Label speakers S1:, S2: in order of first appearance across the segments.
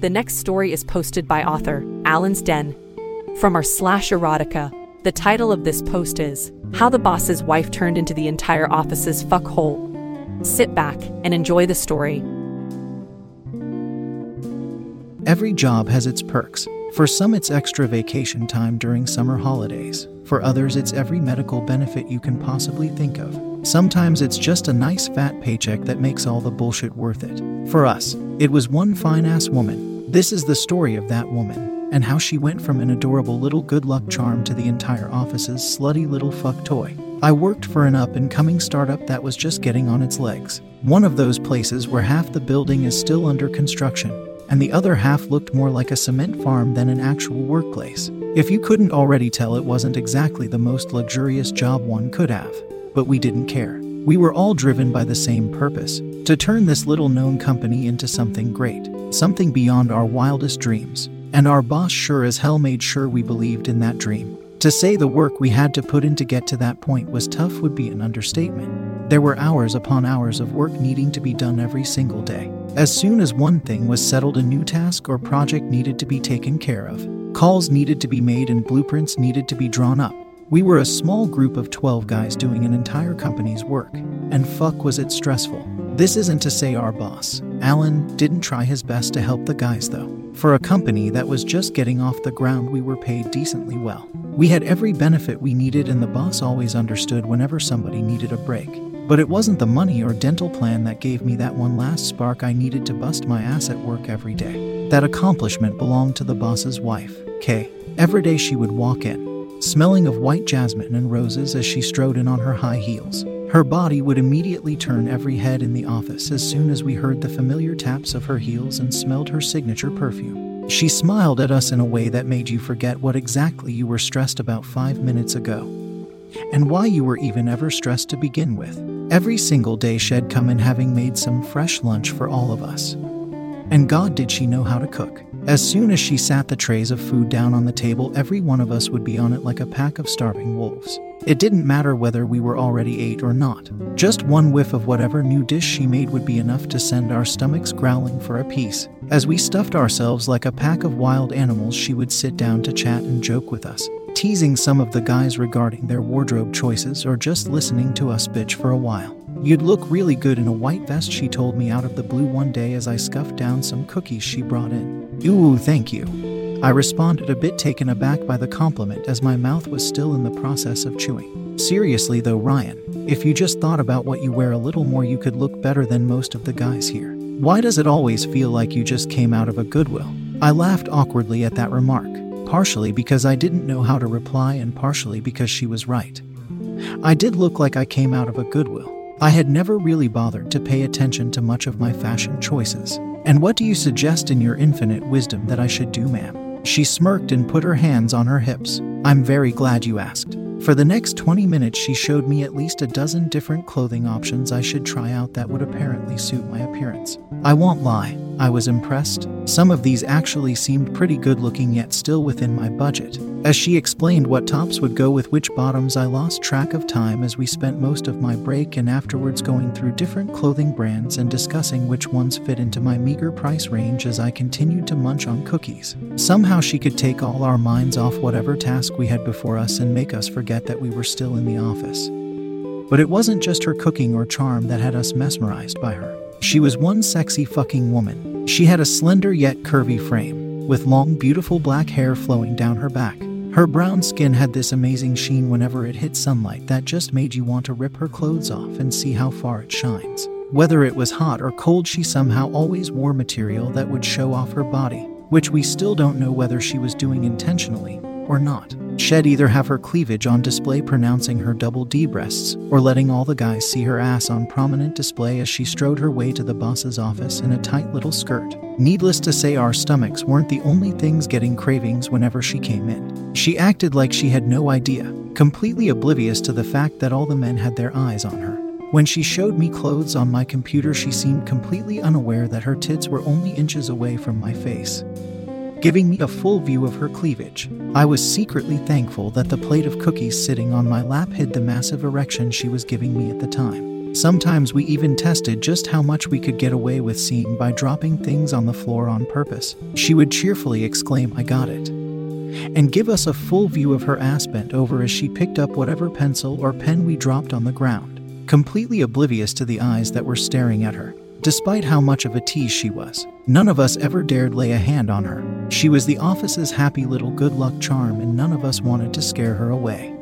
S1: The next story is posted by author Alan's Den from our slash erotica. The title of this post is How the Boss's Wife Turned into the Entire Office's Fuckhole. Sit back and enjoy the story.
S2: Every job has its perks. For some, it's extra vacation time during summer holidays. For others, it's every medical benefit you can possibly think of. Sometimes it's just a nice fat paycheck that makes all the bullshit worth it. For us, it was one fine ass woman. This is the story of that woman, and how she went from an adorable little good luck charm to the entire office's slutty little fuck toy. I worked for an up and coming startup that was just getting on its legs. One of those places where half the building is still under construction, and the other half looked more like a cement farm than an actual workplace. If you couldn't already tell, it wasn't exactly the most luxurious job one could have. But we didn't care. We were all driven by the same purpose to turn this little known company into something great, something beyond our wildest dreams. And our boss sure as hell made sure we believed in that dream. To say the work we had to put in to get to that point was tough would be an understatement. There were hours upon hours of work needing to be done every single day. As soon as one thing was settled, a new task or project needed to be taken care of. Calls needed to be made and blueprints needed to be drawn up. We were a small group of 12 guys doing an entire company's work, and fuck was it stressful. This isn't to say our boss, Alan, didn't try his best to help the guys though. For a company that was just getting off the ground, we were paid decently well. We had every benefit we needed, and the boss always understood whenever somebody needed a break. But it wasn't the money or dental plan that gave me that one last spark I needed to bust my ass at work every day. That accomplishment belonged to the boss's wife, Kay. Every day she would walk in, smelling of white jasmine and roses as she strode in on her high heels. Her body would immediately turn every head in the office as soon as we heard the familiar taps of her heels and smelled her signature perfume. She smiled at us in a way that made you forget what exactly you were stressed about five minutes ago, and why you were even ever stressed to begin with. Every single day, she'd come in having made some fresh lunch for all of us. And God, did she know how to cook. As soon as she sat the trays of food down on the table, every one of us would be on it like a pack of starving wolves. It didn't matter whether we were already ate or not. Just one whiff of whatever new dish she made would be enough to send our stomachs growling for a piece. As we stuffed ourselves like a pack of wild animals, she would sit down to chat and joke with us, teasing some of the guys regarding their wardrobe choices or just listening to us bitch for a while. You'd look really good in a white vest, she told me out of the blue one day as I scuffed down some cookies she brought in. Ooh, thank you. I responded a bit taken aback by the compliment as my mouth was still in the process of chewing. Seriously though, Ryan, if you just thought about what you wear a little more, you could look better than most of the guys here. Why does it always feel like you just came out of a Goodwill? I laughed awkwardly at that remark, partially because I didn't know how to reply and partially because she was right. I did look like I came out of a Goodwill. I had never really bothered to pay attention to much of my fashion choices. And what do you suggest in your infinite wisdom that I should do, ma'am? She smirked and put her hands on her hips. I'm very glad you asked. For the next 20 minutes, she showed me at least a dozen different clothing options I should try out that would apparently suit my appearance. I won't lie, I was impressed. Some of these actually seemed pretty good looking, yet still within my budget. As she explained what tops would go with which bottoms, I lost track of time as we spent most of my break and afterwards going through different clothing brands and discussing which ones fit into my meager price range as I continued to munch on cookies. Somehow she could take all our minds off whatever task we had before us and make us forget that we were still in the office. But it wasn't just her cooking or charm that had us mesmerized by her. She was one sexy fucking woman. She had a slender yet curvy frame, with long, beautiful black hair flowing down her back. Her brown skin had this amazing sheen whenever it hit sunlight that just made you want to rip her clothes off and see how far it shines. Whether it was hot or cold, she somehow always wore material that would show off her body, which we still don't know whether she was doing intentionally or not. She'd either have her cleavage on display pronouncing her double D breasts, or letting all the guys see her ass on prominent display as she strode her way to the boss's office in a tight little skirt. Needless to say, our stomachs weren't the only things getting cravings whenever she came in. She acted like she had no idea, completely oblivious to the fact that all the men had their eyes on her. When she showed me clothes on my computer, she seemed completely unaware that her tits were only inches away from my face, giving me a full view of her cleavage. I was secretly thankful that the plate of cookies sitting on my lap hid the massive erection she was giving me at the time. Sometimes we even tested just how much we could get away with seeing by dropping things on the floor on purpose. She would cheerfully exclaim, I got it and give us a full view of her ass bent over as she picked up whatever pencil or pen we dropped on the ground completely oblivious to the eyes that were staring at her. Despite how much of a tease she was, none of us ever dared lay a hand on her. She was the office's happy little good luck charm, and none of us wanted to scare her away.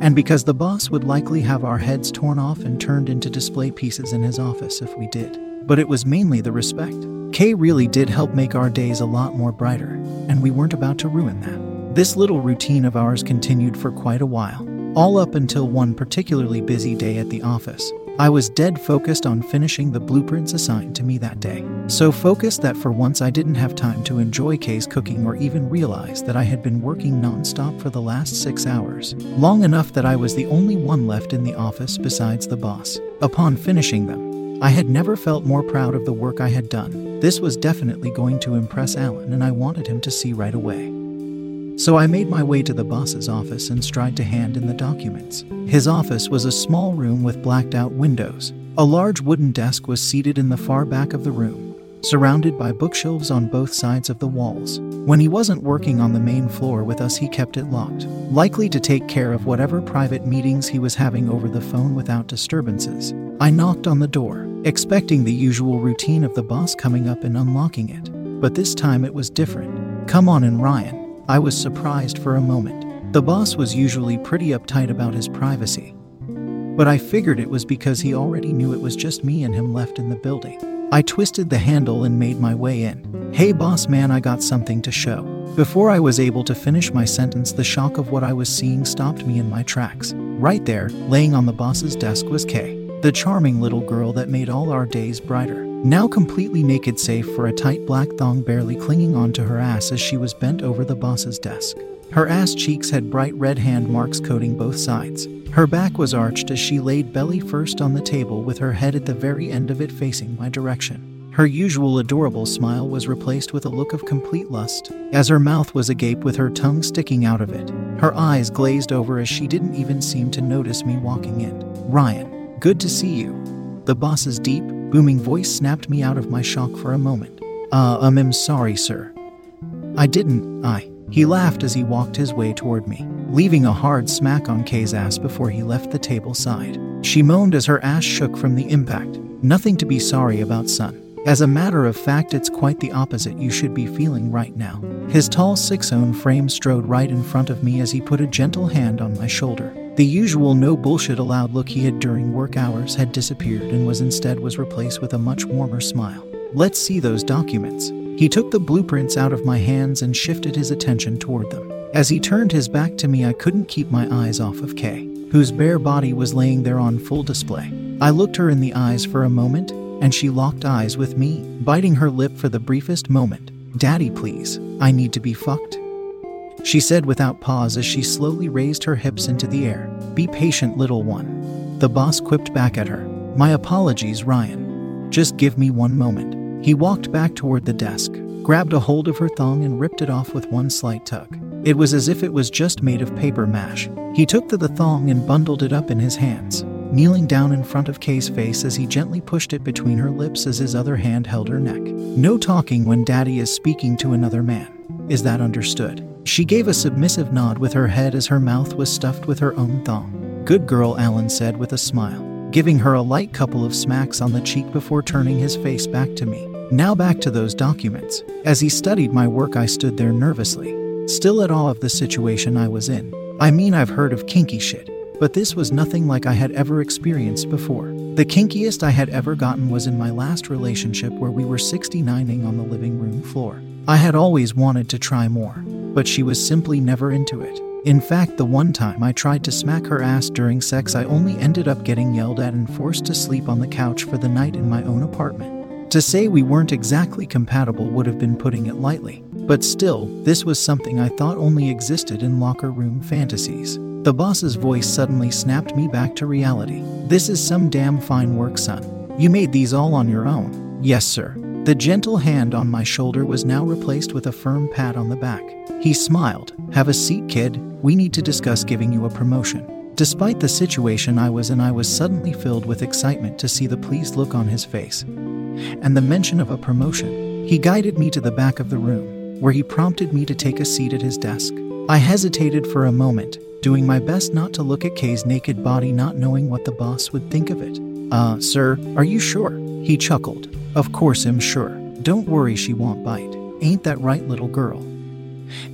S2: And because the boss would likely have our heads torn off and turned into display pieces in his office if we did. But it was mainly the respect. Kay really did help make our days a lot more brighter, and we weren't about to ruin that. This little routine of ours continued for quite a while, all up until one particularly busy day at the office. I was dead focused on finishing the blueprints assigned to me that day. So focused that for once I didn't have time to enjoy Kay's cooking or even realize that I had been working nonstop for the last six hours, long enough that I was the only one left in the office besides the boss. Upon finishing them, I had never felt more proud of the work I had done. This was definitely going to impress Alan, and I wanted him to see right away. So I made my way to the boss's office and tried to hand in the documents. His office was a small room with blacked out windows. A large wooden desk was seated in the far back of the room, surrounded by bookshelves on both sides of the walls. When he wasn't working on the main floor with us, he kept it locked, likely to take care of whatever private meetings he was having over the phone without disturbances. I knocked on the door, expecting the usual routine of the boss coming up and unlocking it. But this time it was different. Come on in, Ryan. I was surprised for a moment. The boss was usually pretty uptight about his privacy. But I figured it was because he already knew it was just me and him left in the building. I twisted the handle and made my way in. Hey, boss man, I got something to show. Before I was able to finish my sentence, the shock of what I was seeing stopped me in my tracks. Right there, laying on the boss's desk, was Kay, the charming little girl that made all our days brighter. Now completely naked, save for a tight black thong barely clinging onto her ass as she was bent over the boss's desk. Her ass cheeks had bright red hand marks coating both sides. Her back was arched as she laid belly first on the table with her head at the very end of it facing my direction. Her usual adorable smile was replaced with a look of complete lust, as her mouth was agape with her tongue sticking out of it. Her eyes glazed over as she didn't even seem to notice me walking in. Ryan, good to see you. The boss's deep, booming voice snapped me out of my shock for a moment. Uh, um, I'm sorry, sir. I didn't, I. He laughed as he walked his way toward me, leaving a hard smack on Kay's ass before he left the table side. She moaned as her ass shook from the impact. Nothing to be sorry about, son. As a matter of fact, it's quite the opposite you should be feeling right now. His tall six own frame strode right in front of me as he put a gentle hand on my shoulder. The usual no bullshit allowed look he had during work hours had disappeared and was instead was replaced with a much warmer smile. Let's see those documents. He took the blueprints out of my hands and shifted his attention toward them. As he turned his back to me, I couldn't keep my eyes off of Kay, whose bare body was laying there on full display. I looked her in the eyes for a moment, and she locked eyes with me, biting her lip for the briefest moment. Daddy, please, I need to be fucked she said without pause as she slowly raised her hips into the air. Be patient, little one. The boss quipped back at her. My apologies, Ryan. Just give me one moment. He walked back toward the desk, grabbed a hold of her thong, and ripped it off with one slight tug. It was as if it was just made of paper mash. He took to the thong and bundled it up in his hands, kneeling down in front of Kay's face as he gently pushed it between her lips as his other hand held her neck. No talking when daddy is speaking to another man. Is that understood? She gave a submissive nod with her head as her mouth was stuffed with her own thong. Good girl, Alan said with a smile, giving her a light couple of smacks on the cheek before turning his face back to me. Now back to those documents. As he studied my work, I stood there nervously, still at awe of the situation I was in. I mean, I've heard of kinky shit, but this was nothing like I had ever experienced before. The kinkiest I had ever gotten was in my last relationship where we were 69ing on the living room floor. I had always wanted to try more, but she was simply never into it. In fact, the one time I tried to smack her ass during sex, I only ended up getting yelled at and forced to sleep on the couch for the night in my own apartment. To say we weren't exactly compatible would have been putting it lightly. But still, this was something I thought only existed in locker room fantasies. The boss's voice suddenly snapped me back to reality. This is some damn fine work, son. You made these all on your own. Yes, sir. The gentle hand on my shoulder was now replaced with a firm pat on the back. He smiled. Have a seat, kid. We need to discuss giving you a promotion. Despite the situation I was in, I was suddenly filled with excitement to see the pleased look on his face. And the mention of a promotion. He guided me to the back of the room where he prompted me to take a seat at his desk. I hesitated for a moment, doing my best not to look at Kay's naked body, not knowing what the boss would think of it. Uh, sir, are you sure? He chuckled. Of course I'm sure. Don't worry, she won't bite. Ain't that right, little girl?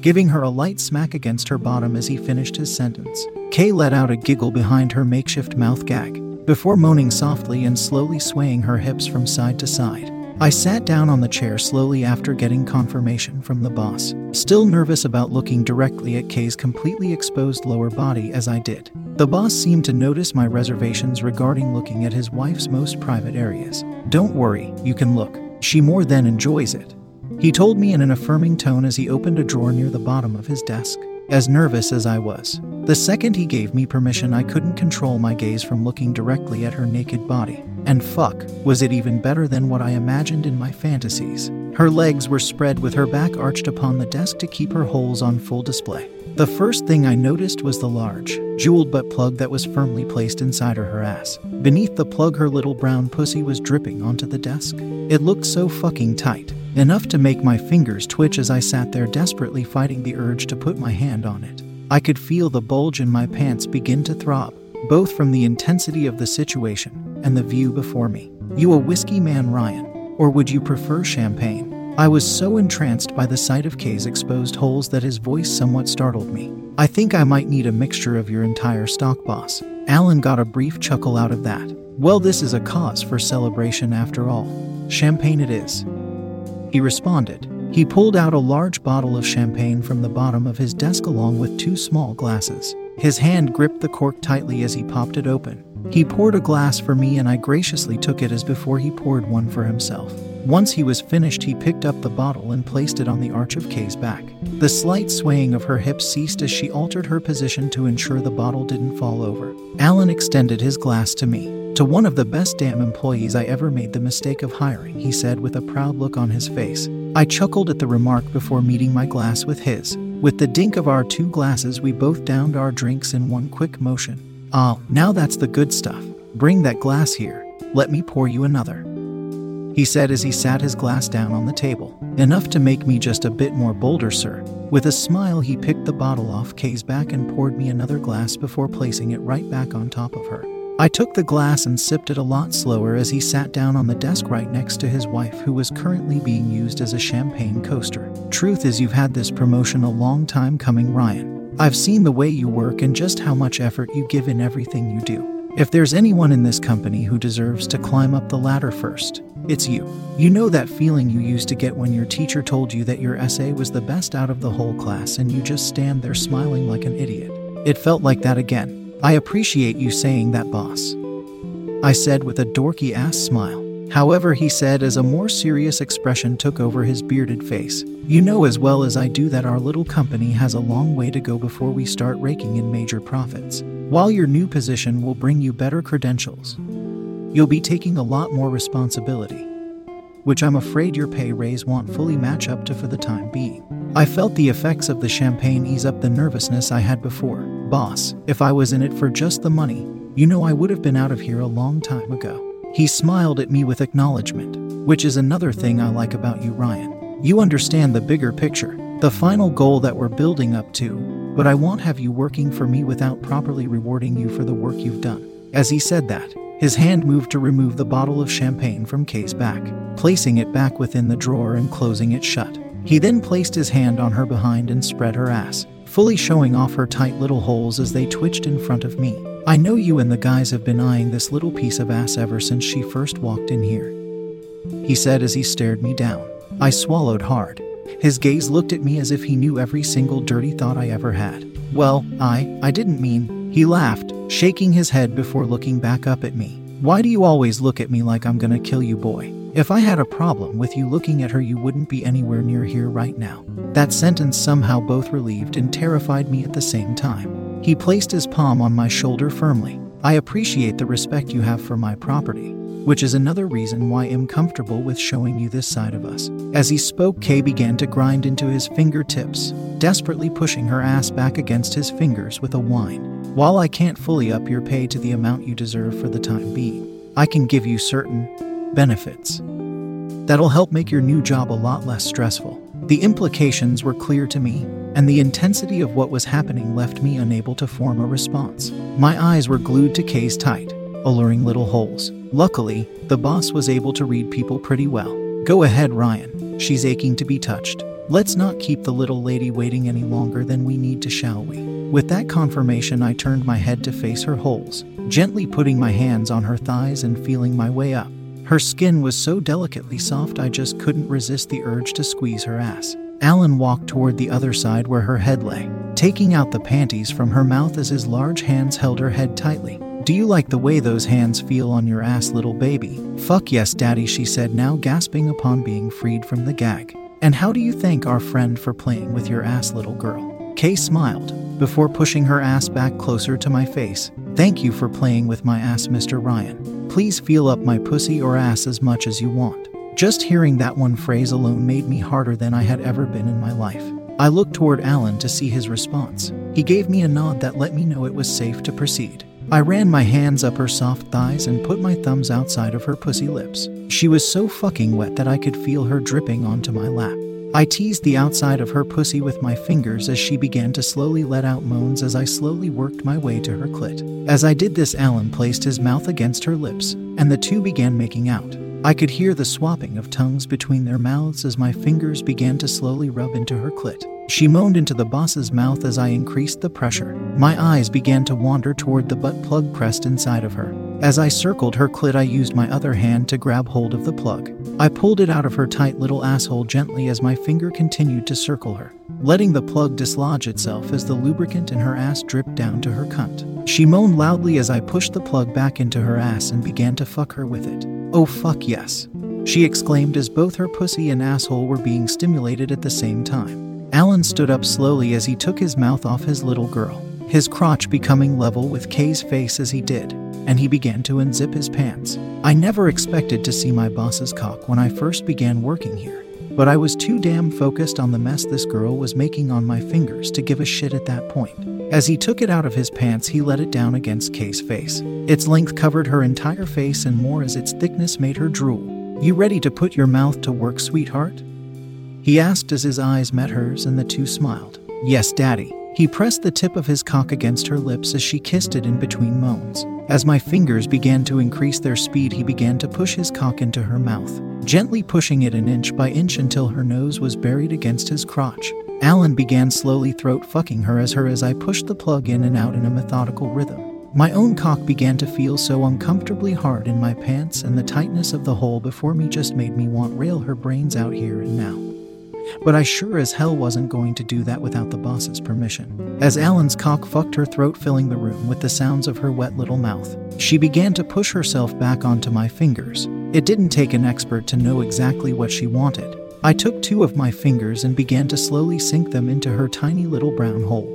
S2: Giving her a light smack against her bottom as he finished his sentence. Kay let out a giggle behind her makeshift mouth gag, before moaning softly and slowly swaying her hips from side to side. I sat down on the chair slowly after getting confirmation from the boss, still nervous about looking directly at Kay's completely exposed lower body as I did. The boss seemed to notice my reservations regarding looking at his wife's most private areas. Don't worry, you can look. She more than enjoys it. He told me in an affirming tone as he opened a drawer near the bottom of his desk. As nervous as I was, the second he gave me permission, I couldn't control my gaze from looking directly at her naked body. And fuck, was it even better than what I imagined in my fantasies? Her legs were spread with her back arched upon the desk to keep her holes on full display. The first thing I noticed was the large, jeweled butt plug that was firmly placed inside her, her ass. Beneath the plug, her little brown pussy was dripping onto the desk. It looked so fucking tight, enough to make my fingers twitch as I sat there desperately fighting the urge to put my hand on it. I could feel the bulge in my pants begin to throb, both from the intensity of the situation and the view before me. You a whiskey man, Ryan? Or would you prefer champagne? I was so entranced by the sight of Kay's exposed holes that his voice somewhat startled me. I think I might need a mixture of your entire stock, boss. Alan got a brief chuckle out of that. Well, this is a cause for celebration after all. Champagne it is. He responded, he pulled out a large bottle of champagne from the bottom of his desk along with two small glasses. His hand gripped the cork tightly as he popped it open. He poured a glass for me and I graciously took it as before he poured one for himself. Once he was finished, he picked up the bottle and placed it on the arch of Kay's back. The slight swaying of her hips ceased as she altered her position to ensure the bottle didn't fall over. Alan extended his glass to me. To one of the best damn employees I ever made the mistake of hiring, he said with a proud look on his face. I chuckled at the remark before meeting my glass with his. With the dink of our two glasses, we both downed our drinks in one quick motion. Ah, now that's the good stuff. Bring that glass here. Let me pour you another. He said as he sat his glass down on the table. Enough to make me just a bit more bolder, sir. With a smile, he picked the bottle off Kay's back and poured me another glass before placing it right back on top of her. I took the glass and sipped it a lot slower as he sat down on the desk right next to his wife, who was currently being used as a champagne coaster. Truth is, you've had this promotion a long time coming, Ryan. I've seen the way you work and just how much effort you give in everything you do. If there's anyone in this company who deserves to climb up the ladder first, it's you. You know that feeling you used to get when your teacher told you that your essay was the best out of the whole class and you just stand there smiling like an idiot. It felt like that again. I appreciate you saying that, boss. I said with a dorky ass smile. However, he said as a more serious expression took over his bearded face, You know as well as I do that our little company has a long way to go before we start raking in major profits. While your new position will bring you better credentials, you'll be taking a lot more responsibility, which I'm afraid your pay raise won't fully match up to for the time being. I felt the effects of the champagne ease up the nervousness I had before. Boss, if I was in it for just the money, you know I would have been out of here a long time ago. He smiled at me with acknowledgement, which is another thing I like about you, Ryan. You understand the bigger picture, the final goal that we're building up to, but I won't have you working for me without properly rewarding you for the work you've done. As he said that, his hand moved to remove the bottle of champagne from Kay's back, placing it back within the drawer and closing it shut. He then placed his hand on her behind and spread her ass, fully showing off her tight little holes as they twitched in front of me. I know you and the guys have been eyeing this little piece of ass ever since she first walked in here. He said as he stared me down. I swallowed hard. His gaze looked at me as if he knew every single dirty thought I ever had. Well, I, I didn't mean. He laughed, shaking his head before looking back up at me. Why do you always look at me like I'm gonna kill you, boy? If I had a problem with you looking at her, you wouldn't be anywhere near here right now. That sentence somehow both relieved and terrified me at the same time. He placed his palm on my shoulder firmly. I appreciate the respect you have for my property which is another reason why I'm comfortable with showing you this side of us. As he spoke, Kay began to grind into his fingertips, desperately pushing her ass back against his fingers with a whine. While I can't fully up your pay to the amount you deserve for the time being, I can give you certain benefits that'll help make your new job a lot less stressful. The implications were clear to me, and the intensity of what was happening left me unable to form a response. My eyes were glued to Kay's tight, alluring little holes. Luckily, the boss was able to read people pretty well. Go ahead, Ryan. She's aching to be touched. Let's not keep the little lady waiting any longer than we need to, shall we? With that confirmation, I turned my head to face her holes, gently putting my hands on her thighs and feeling my way up. Her skin was so delicately soft, I just couldn't resist the urge to squeeze her ass. Alan walked toward the other side where her head lay, taking out the panties from her mouth as his large hands held her head tightly. Do you like the way those hands feel on your ass, little baby? Fuck yes, daddy, she said, now gasping upon being freed from the gag. And how do you thank our friend for playing with your ass, little girl? Kay smiled before pushing her ass back closer to my face. Thank you for playing with my ass, Mr. Ryan. Please feel up my pussy or ass as much as you want. Just hearing that one phrase alone made me harder than I had ever been in my life. I looked toward Alan to see his response. He gave me a nod that let me know it was safe to proceed. I ran my hands up her soft thighs and put my thumbs outside of her pussy lips. She was so fucking wet that I could feel her dripping onto my lap. I teased the outside of her pussy with my fingers as she began to slowly let out moans as I slowly worked my way to her clit. As I did this, Alan placed his mouth against her lips, and the two began making out. I could hear the swapping of tongues between their mouths as my fingers began to slowly rub into her clit. She moaned into the boss's mouth as I increased the pressure. My eyes began to wander toward the butt plug pressed inside of her. As I circled her clit, I used my other hand to grab hold of the plug. I pulled it out of her tight little asshole gently as my finger continued to circle her, letting the plug dislodge itself as the lubricant in her ass dripped down to her cunt. She moaned loudly as I pushed the plug back into her ass and began to fuck her with it. Oh, fuck yes. She exclaimed as both her pussy and asshole were being stimulated at the same time. Alan stood up slowly as he took his mouth off his little girl, his crotch becoming level with Kay's face as he did, and he began to unzip his pants. I never expected to see my boss's cock when I first began working here, but I was too damn focused on the mess this girl was making on my fingers to give a shit at that point. As he took it out of his pants, he let it down against Kay's face. Its length covered her entire face and more as its thickness made her drool. You ready to put your mouth to work, sweetheart? He asked as his eyes met hers, and the two smiled. Yes, Daddy. He pressed the tip of his cock against her lips as she kissed it in between moans. As my fingers began to increase their speed, he began to push his cock into her mouth, gently pushing it an inch by inch until her nose was buried against his crotch. Alan began slowly throat fucking her as her as I pushed the plug in and out in a methodical rhythm. My own cock began to feel so uncomfortably hard in my pants, and the tightness of the hole before me just made me want rail her brains out here and now. But I sure as hell wasn't going to do that without the boss's permission. As Alan's cock fucked her throat, filling the room with the sounds of her wet little mouth, she began to push herself back onto my fingers. It didn't take an expert to know exactly what she wanted. I took two of my fingers and began to slowly sink them into her tiny little brown hole.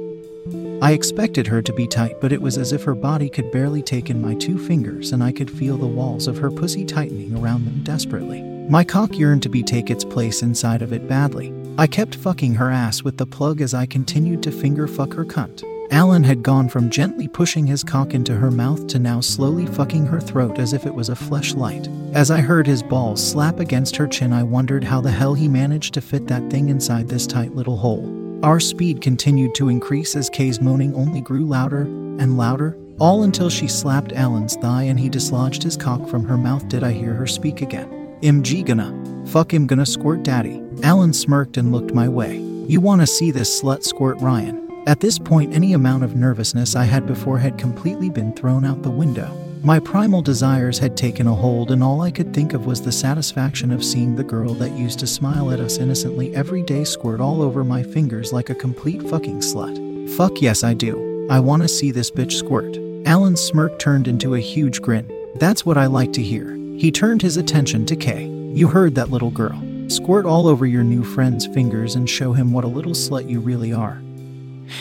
S2: I expected her to be tight, but it was as if her body could barely take in my two fingers, and I could feel the walls of her pussy tightening around them desperately. My cock yearned to be take its place inside of it badly. I kept fucking her ass with the plug as I continued to finger fuck her cunt. Alan had gone from gently pushing his cock into her mouth to now slowly fucking her throat as if it was a fleshlight. As I heard his balls slap against her chin, I wondered how the hell he managed to fit that thing inside this tight little hole. Our speed continued to increase as Kay's moaning only grew louder and louder, all until she slapped Alan's thigh and he dislodged his cock from her mouth. Did I hear her speak again? MG gonna. Fuck him gonna squirt daddy. Alan smirked and looked my way. You wanna see this slut squirt Ryan? At this point, any amount of nervousness I had before had completely been thrown out the window. My primal desires had taken a hold, and all I could think of was the satisfaction of seeing the girl that used to smile at us innocently every day squirt all over my fingers like a complete fucking slut. Fuck yes, I do. I wanna see this bitch squirt. Alan's smirk turned into a huge grin. That's what I like to hear. He turned his attention to Kay. You heard that little girl. Squirt all over your new friend's fingers and show him what a little slut you really are.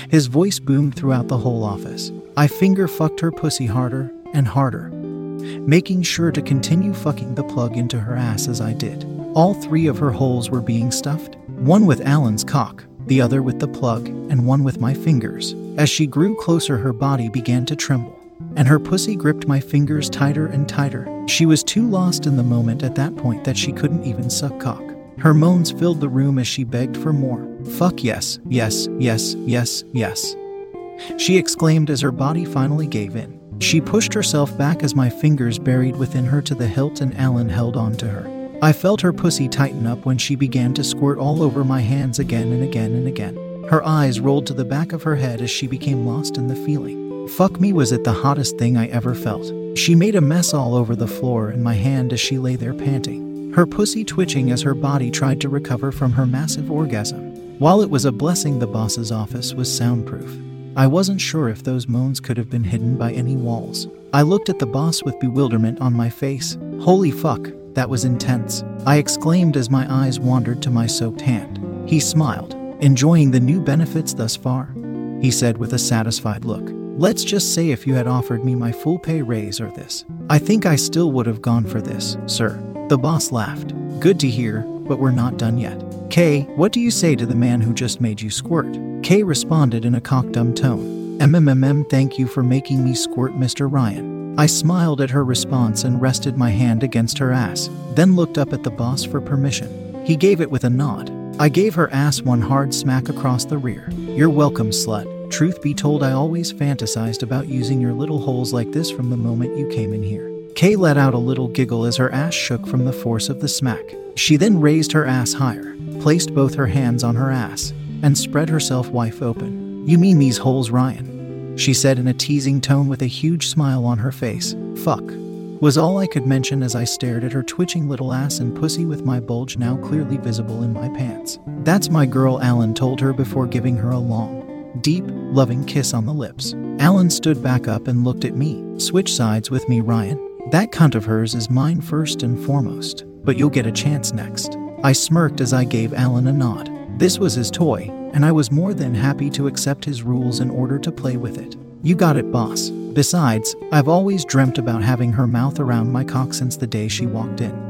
S2: His voice boomed throughout the whole office. I finger fucked her pussy harder and harder, making sure to continue fucking the plug into her ass as I did. All three of her holes were being stuffed one with Alan's cock, the other with the plug, and one with my fingers. As she grew closer, her body began to tremble, and her pussy gripped my fingers tighter and tighter. She was too lost in the moment at that point that she couldn't even suck cock. Her moans filled the room as she begged for more. Fuck yes, yes, yes, yes, yes. She exclaimed as her body finally gave in. She pushed herself back as my fingers buried within her to the hilt and Alan held on to her. I felt her pussy tighten up when she began to squirt all over my hands again and again and again. Her eyes rolled to the back of her head as she became lost in the feeling. Fuck me was it the hottest thing I ever felt. She made a mess all over the floor and my hand as she lay there panting her pussy twitching as her body tried to recover from her massive orgasm. While it was a blessing the boss's office was soundproof, I wasn't sure if those moans could have been hidden by any walls. I looked at the boss with bewilderment on my face. Holy fuck, that was intense. I exclaimed as my eyes wandered to my soaked hand. He smiled, enjoying the new benefits thus far. He said with a satisfied look. Let's just say if you had offered me my full pay raise or this, I think I still would have gone for this, sir. The boss laughed. Good to hear, but we're not done yet. Kay, what do you say to the man who just made you squirt? Kay responded in a cockdumb tone. MMMM, thank you for making me squirt, Mr. Ryan. I smiled at her response and rested my hand against her ass, then looked up at the boss for permission. He gave it with a nod. I gave her ass one hard smack across the rear. You're welcome, slut. Truth be told, I always fantasized about using your little holes like this from the moment you came in here. Kay let out a little giggle as her ass shook from the force of the smack. She then raised her ass higher, placed both her hands on her ass, and spread herself wife open. You mean these holes, Ryan? She said in a teasing tone with a huge smile on her face. Fuck. Was all I could mention as I stared at her twitching little ass and pussy with my bulge now clearly visible in my pants. That's my girl, Alan told her before giving her a long, deep, loving kiss on the lips. Alan stood back up and looked at me. Switch sides with me, Ryan. That cunt of hers is mine first and foremost, but you'll get a chance next. I smirked as I gave Alan a nod. This was his toy, and I was more than happy to accept his rules in order to play with it. You got it, boss. Besides, I've always dreamt about having her mouth around my cock since the day she walked in.